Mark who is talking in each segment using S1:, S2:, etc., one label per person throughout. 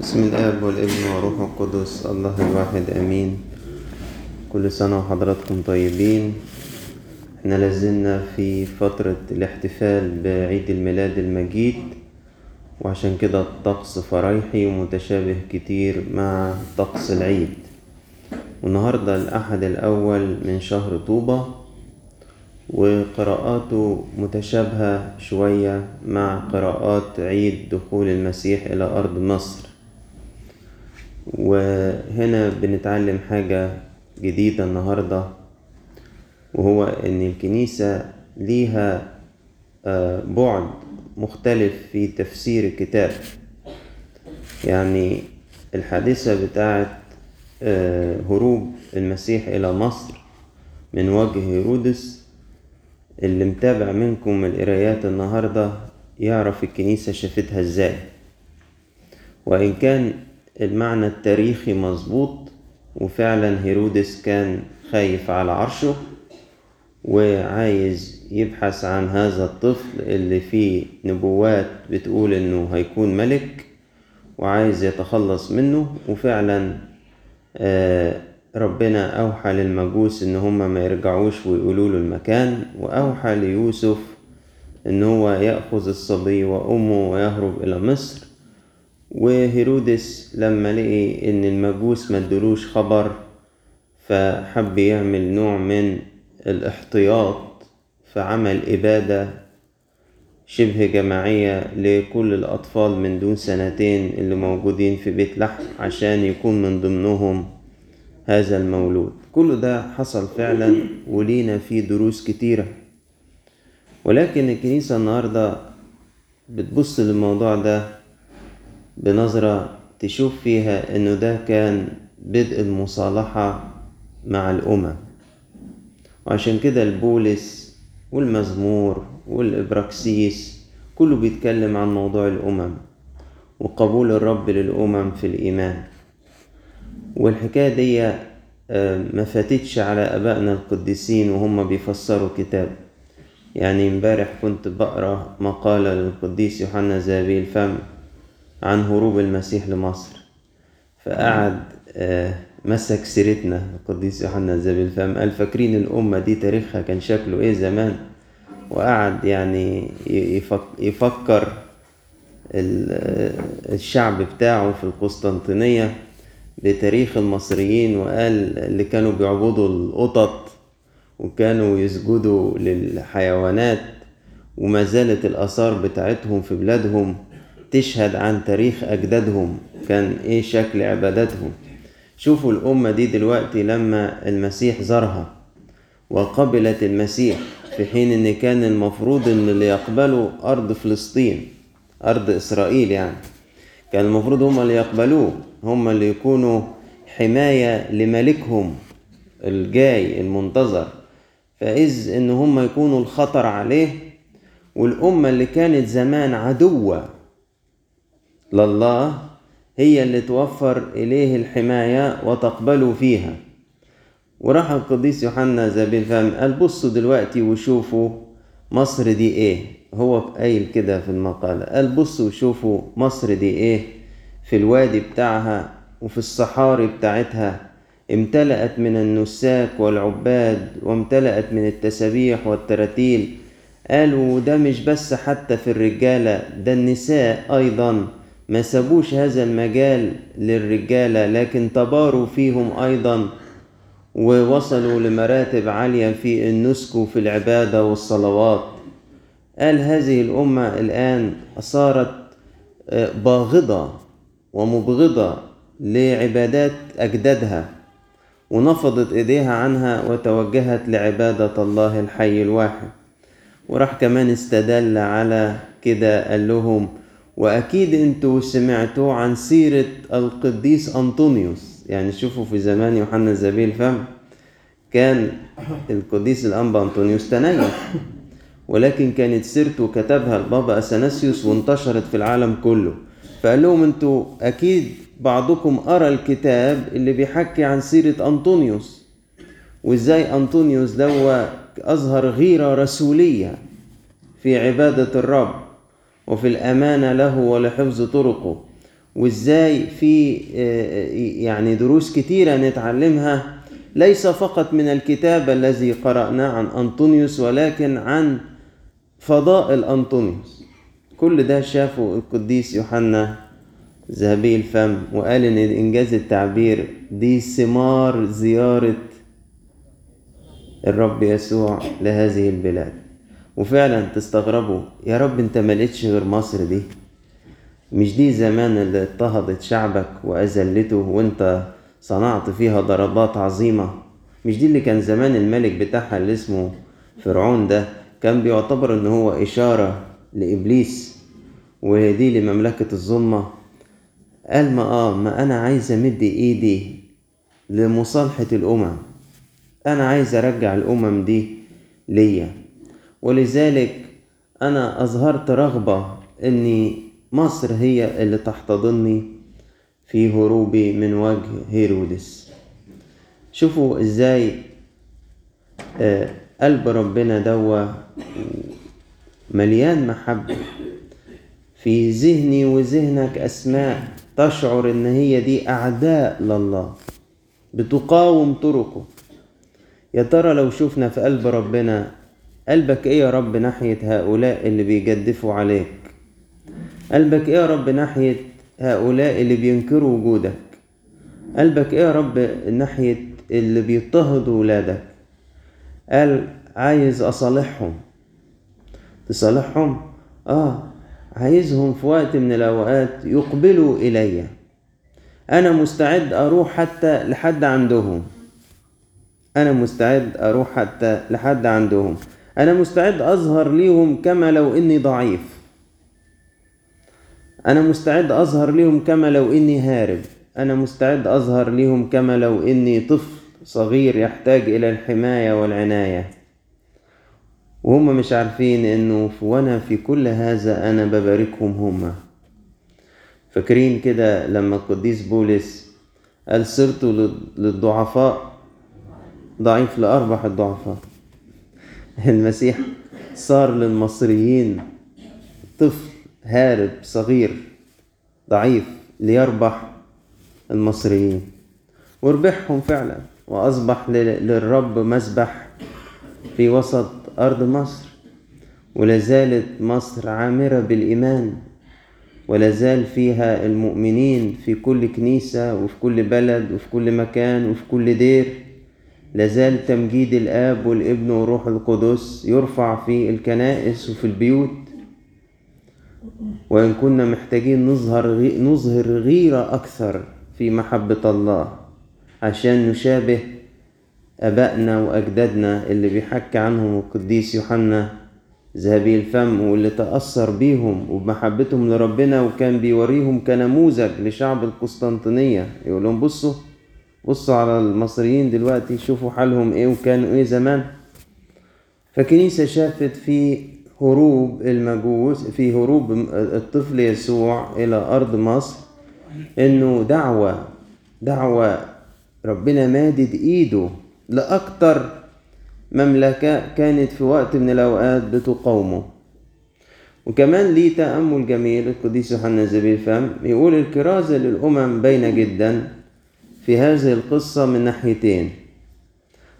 S1: بسم الآب والابن والروح القدس الله الواحد آمين كل سنة وحضراتكم طيبين إحنا لازلنا في فترة الاحتفال بعيد الميلاد المجيد وعشان كده الطقس فرايحي ومتشابه كتير مع طقس العيد والنهاردة الأحد الأول من شهر طوبة وقراءاته متشابهة شوية مع قراءات عيد دخول المسيح إلى أرض مصر. وهنا بنتعلم حاجة جديدة النهاردة وهو إن الكنيسة ليها بعد مختلف في تفسير الكتاب. يعني الحادثة بتاعت هروب المسيح إلى مصر من وجه هيرودس اللي متابع منكم القرايات النهاردة يعرف الكنيسة شافتها إزاي. وإن كان المعنى التاريخي مظبوط وفعلا هيرودس كان خايف على عرشه وعايز يبحث عن هذا الطفل اللي فيه نبوات بتقول إنه هيكون ملك وعايز يتخلص منه وفعلا ربنا أوحى للمجوس إن هما ما يرجعوش ويقولوا له المكان وأوحى ليوسف إن هو يأخذ الصبي وأمه ويهرب إلى مصر. وهيرودس لما لقي إن المجوس ما ادلوش خبر فحب يعمل نوع من الاحتياط فعمل إبادة شبه جماعية لكل الأطفال من دون سنتين اللي موجودين في بيت لحم عشان يكون من ضمنهم. هذا المولود. كل ده حصل فعلا ولينا فيه دروس كتيرة. ولكن الكنيسة النهارده بتبص للموضوع ده بنظرة تشوف فيها إنه ده كان بدء المصالحة مع الأمم وعشان كده البولس والمزمور والإبراكسيس كله بيتكلم عن موضوع الأمم وقبول الرب للأمم في الإيمان. والحكاية دي ما فاتتش على أبائنا القديسين وهم بيفسروا كتاب. يعني امبارح كنت بقرأ مقالة للقديس يوحنا زابي الفم عن هروب المسيح لمصر. فقعد مسك سيرتنا القديس يوحنا زابي الفم قال فاكرين الأمة دي تاريخها كان شكله إيه زمان؟ وقعد يعني يفكر الشعب بتاعه في القسطنطينية. بتاريخ المصريين وقال اللي كانوا بيعبدوا القطط وكانوا يسجدوا للحيوانات وما زالت الآثار بتاعتهم في بلادهم تشهد عن تاريخ أجدادهم. كان إيه شكل عباداتهم. شوفوا الأمة دي دلوقتي لما المسيح زارها وقبلت المسيح في حين إن كان المفروض إن اللي يقبلوا أرض فلسطين أرض إسرائيل يعني. كان المفروض هم اللي يقبلوه هم اللي يكونوا حماية لملكهم الجاي المنتظر. فإذ إن هم يكونوا الخطر عليه والأمة اللي كانت زمان عدوة لله هي اللي توفر إليه الحماية وتقبلوا فيها. وراح القديس يوحنا زابيل فهم قال بصوا دلوقتي وشوفوا مصر دي إيه. هو قايل كده في المقالة. قال بصوا وشوفوا مصر دي إيه؟ في الوادي بتاعها وفي الصحاري بتاعتها امتلأت من النساك والعباد وامتلأت من التسابيح والتراتيل. قالوا ده مش بس حتى في الرجالة ده النساء أيضا. ما سابوش هذا المجال للرجالة لكن تباروا فيهم أيضا ووصلوا لمراتب عالية في النسك وفي العبادة والصلوات. قال هذه الأمة الآن صارت باغضة ومبغضة لعبادات أجدادها ونفضت إيديها عنها وتوجهت لعبادة الله الحي الواحد. وراح كمان استدل على كده قال لهم وأكيد أنتوا سمعتوا عن سيرة القديس أنطونيوس. يعني شوفوا في زمان يوحنا زبيل فم كان القديس الأنبا أنطونيوس تنيح ولكن كانت سيرته كتبها البابا أثناسيوس وانتشرت في العالم كله. فقال لهم أنتوا أكيد بعضكم قرأ الكتاب اللي بيحكي عن سيرة أنطونيوس. وإزاي أنطونيوس دوا أظهر غيرة رسولية في عبادة الرب وفي الأمانة له ولحفظ طرقه. وإزاي في يعني دروس كتيرة نتعلمها. ليس فقط من الكتاب الذي قرأناه عن أنطونيوس ولكن عن فضائل أنطونيوس كل ده شافه القديس يوحنا ذهبي الفم وقال إن إنجاز التعبير دي ثمار زيارة الرب يسوع لهذه البلاد. وفعلا تستغربوا يا رب أنت ملقتش غير مصر دي؟ مش دي زمان اللي اضطهدت شعبك وأذلته وأنت صنعت فيها ضربات عظيمة؟ مش دي اللي كان زمان الملك بتاعها اللي اسمه فرعون ده؟ كان بيعتبر إن هو إشارة لإبليس ودي لمملكة الظلمة. قال ما آه ما أنا عايز أمد إيدي لمصالحة الأمم. أنا عايز أرجع الأمم دي ليا. ولذلك أنا أظهرت رغبة اني مصر هي اللي تحتضنني في هروبي من وجه هيرودس. شوفوا إزاي آه قلب ربنا دوا مليان محبة. في ذهني وذهنك أسماء تشعر إن هي دي أعداء لله. بتقاوم طرقه. يا ترى لو شفنا في قلب ربنا قلبك إيه يا رب ناحية هؤلاء اللي بيجدفوا عليك؟ قلبك إيه يا رب ناحية هؤلاء اللي بينكروا وجودك؟ قلبك إيه يا رب ناحية اللي بيضطهدوا ولادك؟ قال عايز أصالحهم. تصالحهم؟ آه عايزهم في وقت من الأوقات يقبلوا إلي. أنا مستعد أروح حتى لحد عندهم. أنا مستعد أروح حتى لحد عندهم. أنا مستعد أظهر ليهم كما لو إني ضعيف. أنا مستعد أظهر ليهم كما لو إني هارب. أنا مستعد أظهر ليهم كما لو إني طفل. صغير يحتاج إلى الحماية والعناية. وهم مش عارفين إنه وأنا في كل هذا أنا بباركهم هم. فاكرين كده لما القديس بولس قال صرت للضعفاء؟ ضعيف لأربح الضعفاء. المسيح صار للمصريين طفل هارب صغير ضعيف ليربح المصريين. وربحهم فعلا. وأصبح للرب مسبح في وسط أرض مصر ولا زالت مصر عامرة بالإيمان ولا زال فيها المؤمنين في كل كنيسة وفي كل بلد وفي كل مكان وفي كل دير. لازال تمجيد الآب والابن والروح القدس يرفع في الكنائس وفي البيوت. وإن كنا محتاجين نظهر نظهر غيرة أكثر في محبة الله. عشان نشابه أبائنا وأجدادنا اللي بيحكي عنهم القديس يوحنا ذهبي الفم واللي تأثر بيهم وبمحبتهم لربنا وكان بيوريهم كنموذج لشعب القسطنطينية. يقول لهم بصوا بصوا على المصريين دلوقتي شوفوا حالهم إيه وكانوا إيه زمان. فكنيسة شافت في هروب المجوس في هروب الطفل يسوع إلى أرض مصر إنه دعوة دعوة ربنا مادد إيده لأكتر مملكة كانت في وقت من الأوقات بتقاومه. وكمان ليه تأمل جميل القديس يوحنا زبير فهم يقول الكرازة للأمم باينة جدا في هذه القصة من ناحيتين.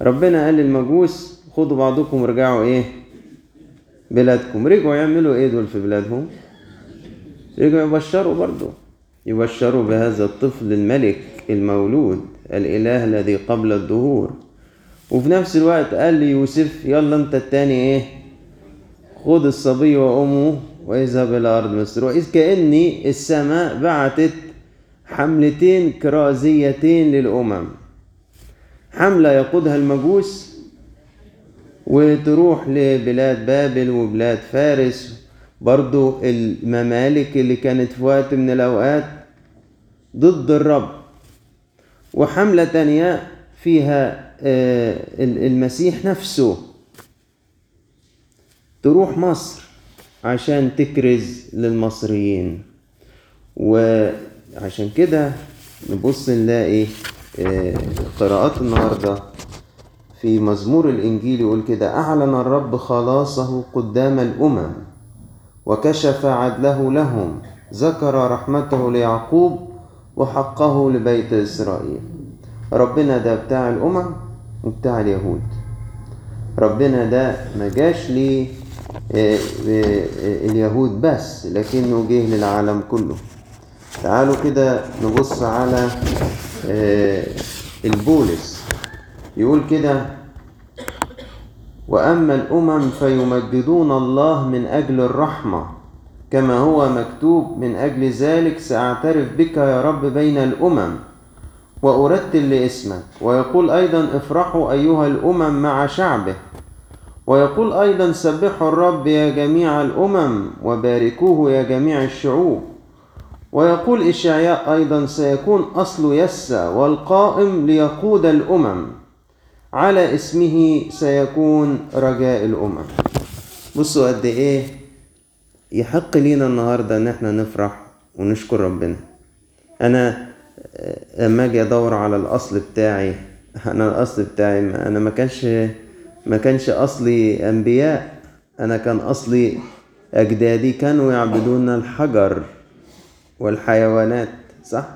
S1: ربنا قال للمجوس خدوا بعضكم ورجعوا إيه؟ بلادكم. رجعوا يعملوا إيه دول في بلادهم؟ رجعوا يبشروا برضو يبشروا بهذا الطفل الملك. المولود الإله الذي قبل الدهور. وفي نفس الوقت قال لي يوسف يلا انت التاني إيه خد الصبي وامه واذهب إلى أرض مصر. وإذ كأني السماء بعتت حملتين كرازيتين للأمم. حملة يقودها المجوس وتروح لبلاد بابل وبلاد فارس. برضو الممالك اللي كانت في وقت من الأوقات ضد الرب. وحملة تانية فيها المسيح نفسه. تروح مصر عشان تكرز للمصريين. وعشان كده نبص نلاقي قراءات النهارده في مزمور الإنجيل يقول كده أعلن الرب خلاصه قدام الأمم وكشف عدله لهم. ذكر رحمته ليعقوب وحقه لبيت إسرائيل. ربنا ده بتاع الأمم وبتاع اليهود. ربنا ده ما جاش ليه اليهود بس لكنه جه للعالم كله. تعالوا كده نبص على البولس. يقول كده وأما الأمم فيمجدون الله من أجل الرحمة. كما هو مكتوب من أجل ذلك سأعترف بك يا رب بين الأمم وأرتل لاسمك. ويقول أيضا افرحوا أيها الأمم مع شعبه. ويقول أيضا سبحوا الرب يا جميع الأمم وباركوه يا جميع الشعوب. ويقول إشعياء أيضا سيكون أصل يسى والقائم ليقود الأمم على اسمه سيكون رجاء الأمم. بصوا قد إيه يحق لينا النهاردة إن إحنا نفرح ونشكر ربنا. أنا لما أجي أدور على الأصل بتاعي أنا الأصل بتاعي أنا ما كانش ما كانش أصلي أنبياء أنا كان أصلي أجدادي كانوا يعبدون الحجر والحيوانات صح؟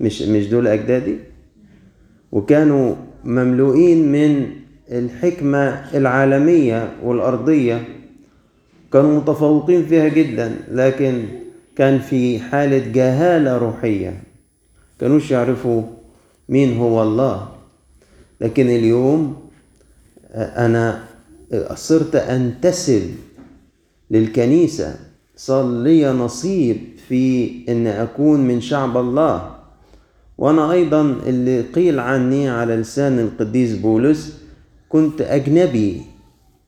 S1: مش مش دول أجدادي؟ وكانوا مملوئين من الحكمة العالمية والأرضية. كانوا متفوقين فيها جدا لكن كان في حالة جهالة روحية. كانوش يعرفوا مين هو الله. لكن اليوم أنا صرت أنتسب للكنيسة. صار لي نصيب في أن أكون من شعب الله. وأنا أيضا اللي قيل عني على لسان القديس بولس كنت أجنبي.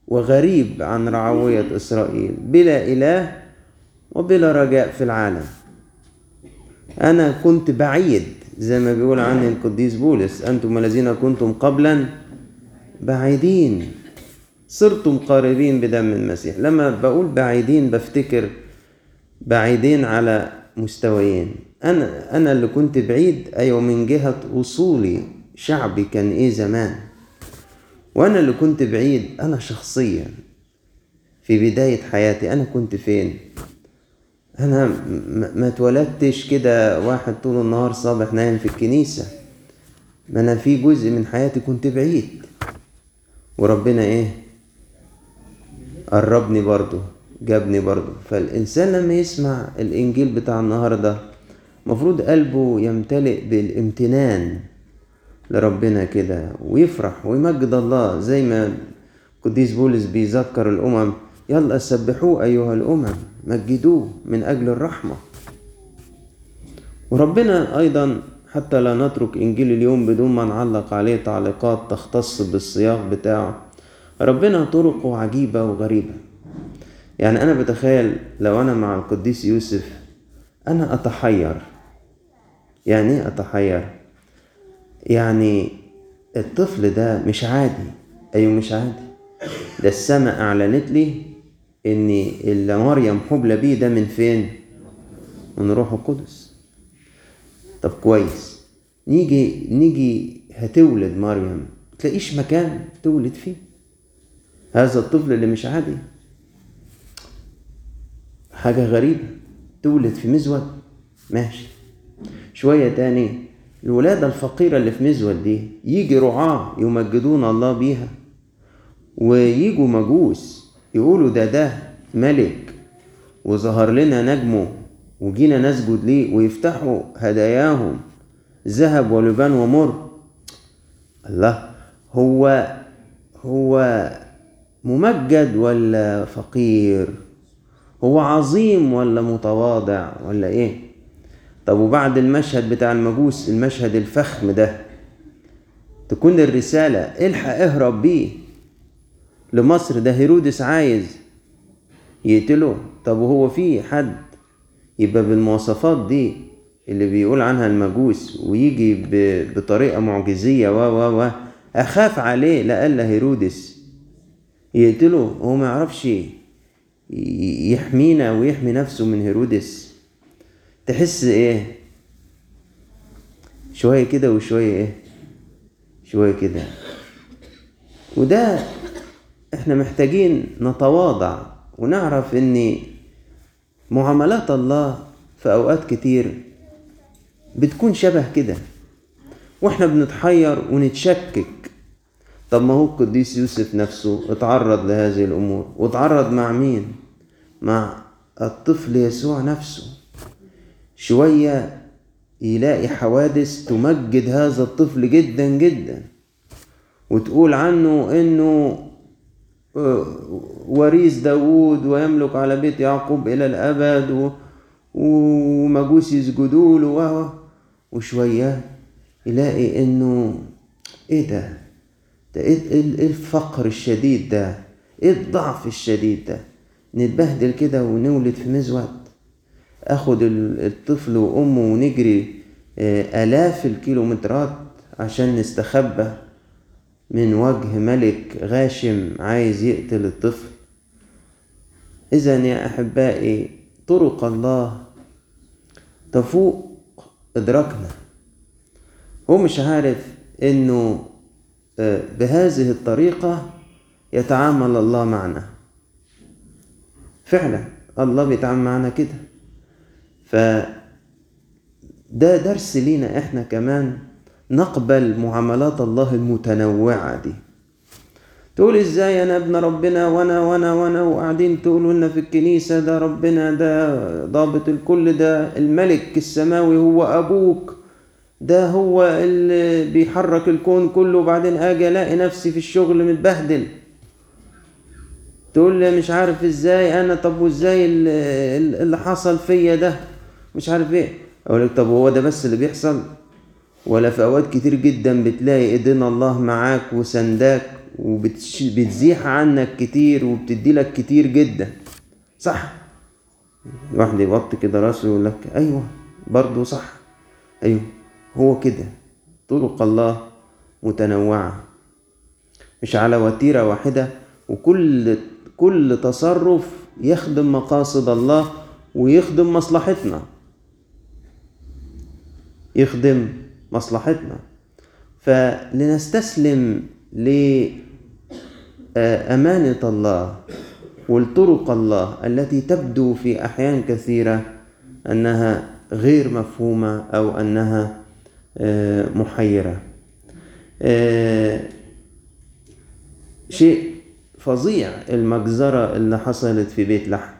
S1: وغريب عن رعوية إسرائيل بلا إله وبلا رجاء في العالم. أنا كنت بعيد زي ما بيقول عني القديس بولس أنتم الذين كنتم قبلا بعيدين. صرتم قريبين بدم المسيح. لما بقول بعيدين بفتكر بعيدين على مستويين. أنا أنا اللي كنت بعيد أيوة من جهة أصولي شعبي كان إيه زمان. وأنا اللي كنت بعيد أنا شخصيا. في بداية حياتي أنا كنت فين؟ أنا ما اتولدتش كده واحد طول النهار صابح نايم في الكنيسة. ما أنا في جزء من حياتي كنت بعيد. وربنا إيه؟ قربني برضو جابني برضو فالإنسان لما يسمع الإنجيل بتاع النهاردة مفروض قلبه يمتلئ بالامتنان. لربنا كده. ويفرح ويمجد الله زي ما قديس بولس بيذكر الأمم. يلا سبحوه أيها الأمم. مجدوه من أجل الرحمة. وربنا أيضا حتى لا نترك إنجيل اليوم بدون ما نعلق عليه تعليقات تختص بالسياق بتاعه. ربنا طرقه عجيبة وغريبة. يعني أنا بتخيل لو أنا مع القديس يوسف أنا أتحير. يعني إيه أتحير؟ يعني الطفل ده مش عادي. أيوه مش عادي. ده السماء أعلنت لي إن اللي مريم حبلى بيه ده من فين؟ من روح القدس. طب كويس. نيجي نيجي هتولد مريم. تلاقيش مكان تولد فيه. هذا الطفل اللي مش عادي. حاجة غريبة. تولد في مزود. ماشي. شوية تاني. الولادة الفقيرة اللي في مزود دي يجي رعاة يمجدون الله بيها ويجوا مجوس يقولوا ده ده ملك وظهر لنا نجمه وجينا نسجد ليه ويفتحوا هداياهم ذهب ولبان ومر. الله هو هو ممجد ولا فقير؟ هو عظيم ولا متواضع ولا إيه؟ طب وبعد المشهد بتاع المجوس المشهد الفخم ده تكون الرسالة إلحق اهرب بيه لمصر ده هيرودس عايز يقتله. طب وهو في حد؟ يبقى بالمواصفات دي اللي بيقول عنها المجوس ويجي بطريقة معجزية و و و أخاف عليه لألا هيرودس يقتله. هو ما يعرفش يحمينا ويحمي نفسه من هيرودس. تحس إيه؟ شوية كده وشوية إيه؟ شوية كده. وده إحنا محتاجين نتواضع ونعرف إن معاملات الله في أوقات كتير بتكون شبه كده. وإحنا بنتحير ونتشكك. طب ما هو القديس يوسف نفسه اتعرض لهذه الأمور واتعرض مع مين؟ مع الطفل يسوع نفسه. شوية يلاقي حوادث تمجد هذا الطفل جدا جدا وتقول عنه إنه وريث داوود ويملك على بيت يعقوب إلى الأبد ومجوس يسجدوا له وشوية يلاقي إنه إيه ده؟ ده إيه الفقر الشديد ده؟ إيه الضعف الشديد ده؟ نتبهدل كده ونولد في مزود اخد الطفل وأمه ونجري آلاف الكيلومترات عشان نستخبى من وجه ملك غاشم عايز يقتل الطفل. إذا يا أحبائي طرق الله تفوق إدراكنا. هو مش عارف إنه بهذه الطريقة يتعامل الله معنا. فعلا الله بيتعامل معنا كده. ف ده درس لينا إحنا كمان نقبل معاملات الله المتنوعة دي. تقول إزاي أنا ابن ربنا وأنا وأنا وأنا وقاعدين تقولوا لنا في الكنيسة ده ربنا ده ضابط الكل ده الملك السماوي هو أبوك ده هو اللي بيحرك الكون كله وبعدين آجي ألاقي نفسي في الشغل متبهدل. تقول لي مش عارف إزاي أنا طب وازاي اللي حصل فيا ده؟ مش عارف إيه. أقول لك طب هو ده بس اللي بيحصل؟ ولا في أوقات كتير جدا بتلاقي إيدين الله معاك وسنداك وبتزيح عنك كتير وبتدي لك كتير جدا. صح؟ واحد يوطي كده راسه يقول لك أيوه برضه صح. أيوه هو كده. طرق الله متنوعة. مش على وتيرة واحدة. وكل كل تصرف يخدم مقاصد الله ويخدم مصلحتنا. يخدم مصلحتنا. فلنستسلم لأمانة الله والطرق الله التي تبدو في أحيان كثيرة أنها غير مفهومة أو أنها محيرة. شيء فظيع المجزرة اللي حصلت في بيت لحم.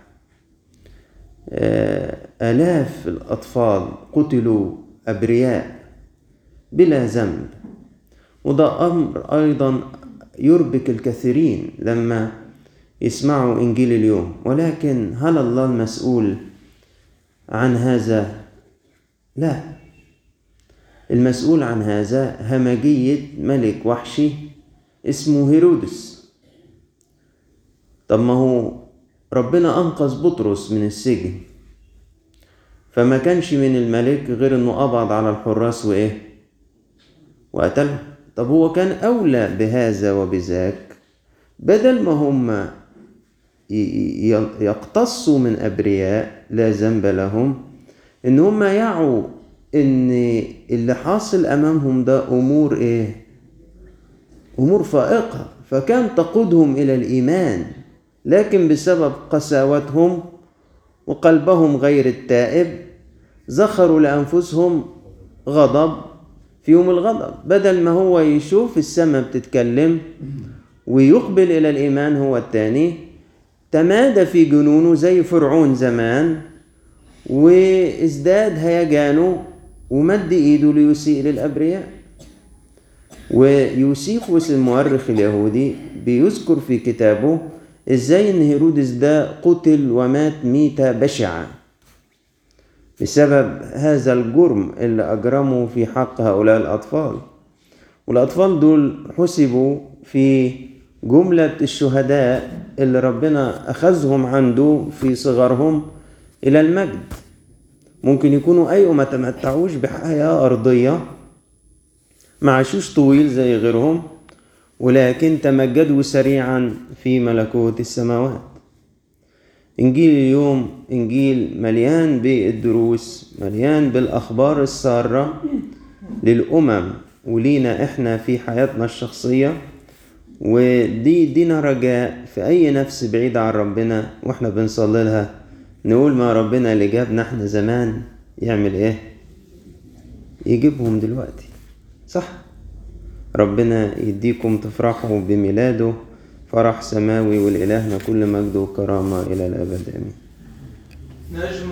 S1: آلاف الأطفال قتلوا أبرياء بلا ذنب. وده أمر أيضا يربك الكثيرين لما يسمعوا إنجيل اليوم. ولكن هل الله المسؤول عن هذا؟ لا. المسؤول عن هذا همجية ملك وحشي اسمه هيرودس. طب ما هو ربنا أنقذ بطرس من السجن. فما كانش من الملك غير إنه قبض على الحراس وإيه؟ وقتله طب هو كان أولى بهذا وبذاك؟ بدل ما هم يقتصوا من أبرياء لا ذنب لهم إن هم يعوا إن اللي حاصل أمامهم ده أمور إيه؟ أمور فائقة فكان تقودهم إلى الإيمان لكن بسبب قساوتهم وقلبهم غير التائب زخروا لأنفسهم غضب في يوم الغضب. بدل ما هو يشوف السماء بتتكلم ويقبل إلى الإيمان هو التاني تمادى في جنونه زي فرعون زمان وازداد هيجانه ومد إيده ليسيء للأبرياء. ويوسيخوس المؤرخ اليهودي بيذكر في كتابه إزاي إن هيرودس ده قتل ومات ميتة بشعة. بسبب هذا الجرم اللي اجرمه في حق هؤلاء الأطفال. والأطفال دول حسبوا في جملة الشهداء اللي ربنا أخذهم عنده في صغرهم إلى المجد. ممكن يكونوا أيوه ما تمتعوش بحياة أرضية ما عاشوش طويل زي غيرهم ولكن تمجدوا سريعا في ملكوت السماوات. إنجيل اليوم إنجيل مليان بالدروس مليان بالأخبار السارة للأمم. ولينا إحنا في حياتنا الشخصية. ودي دينا رجاء في أي نفس بعيده عن ربنا وإحنا بنصلي لها. نقول ما ربنا اللي جابنا إحنا زمان يعمل إيه؟ يجيبهم دلوقتي. صح. ربنا يديكم تفرحوا بميلاده. فرح سماوي ولإلهنا كل مجد وكرامة إلى الأبد. آمين.
S2: نجم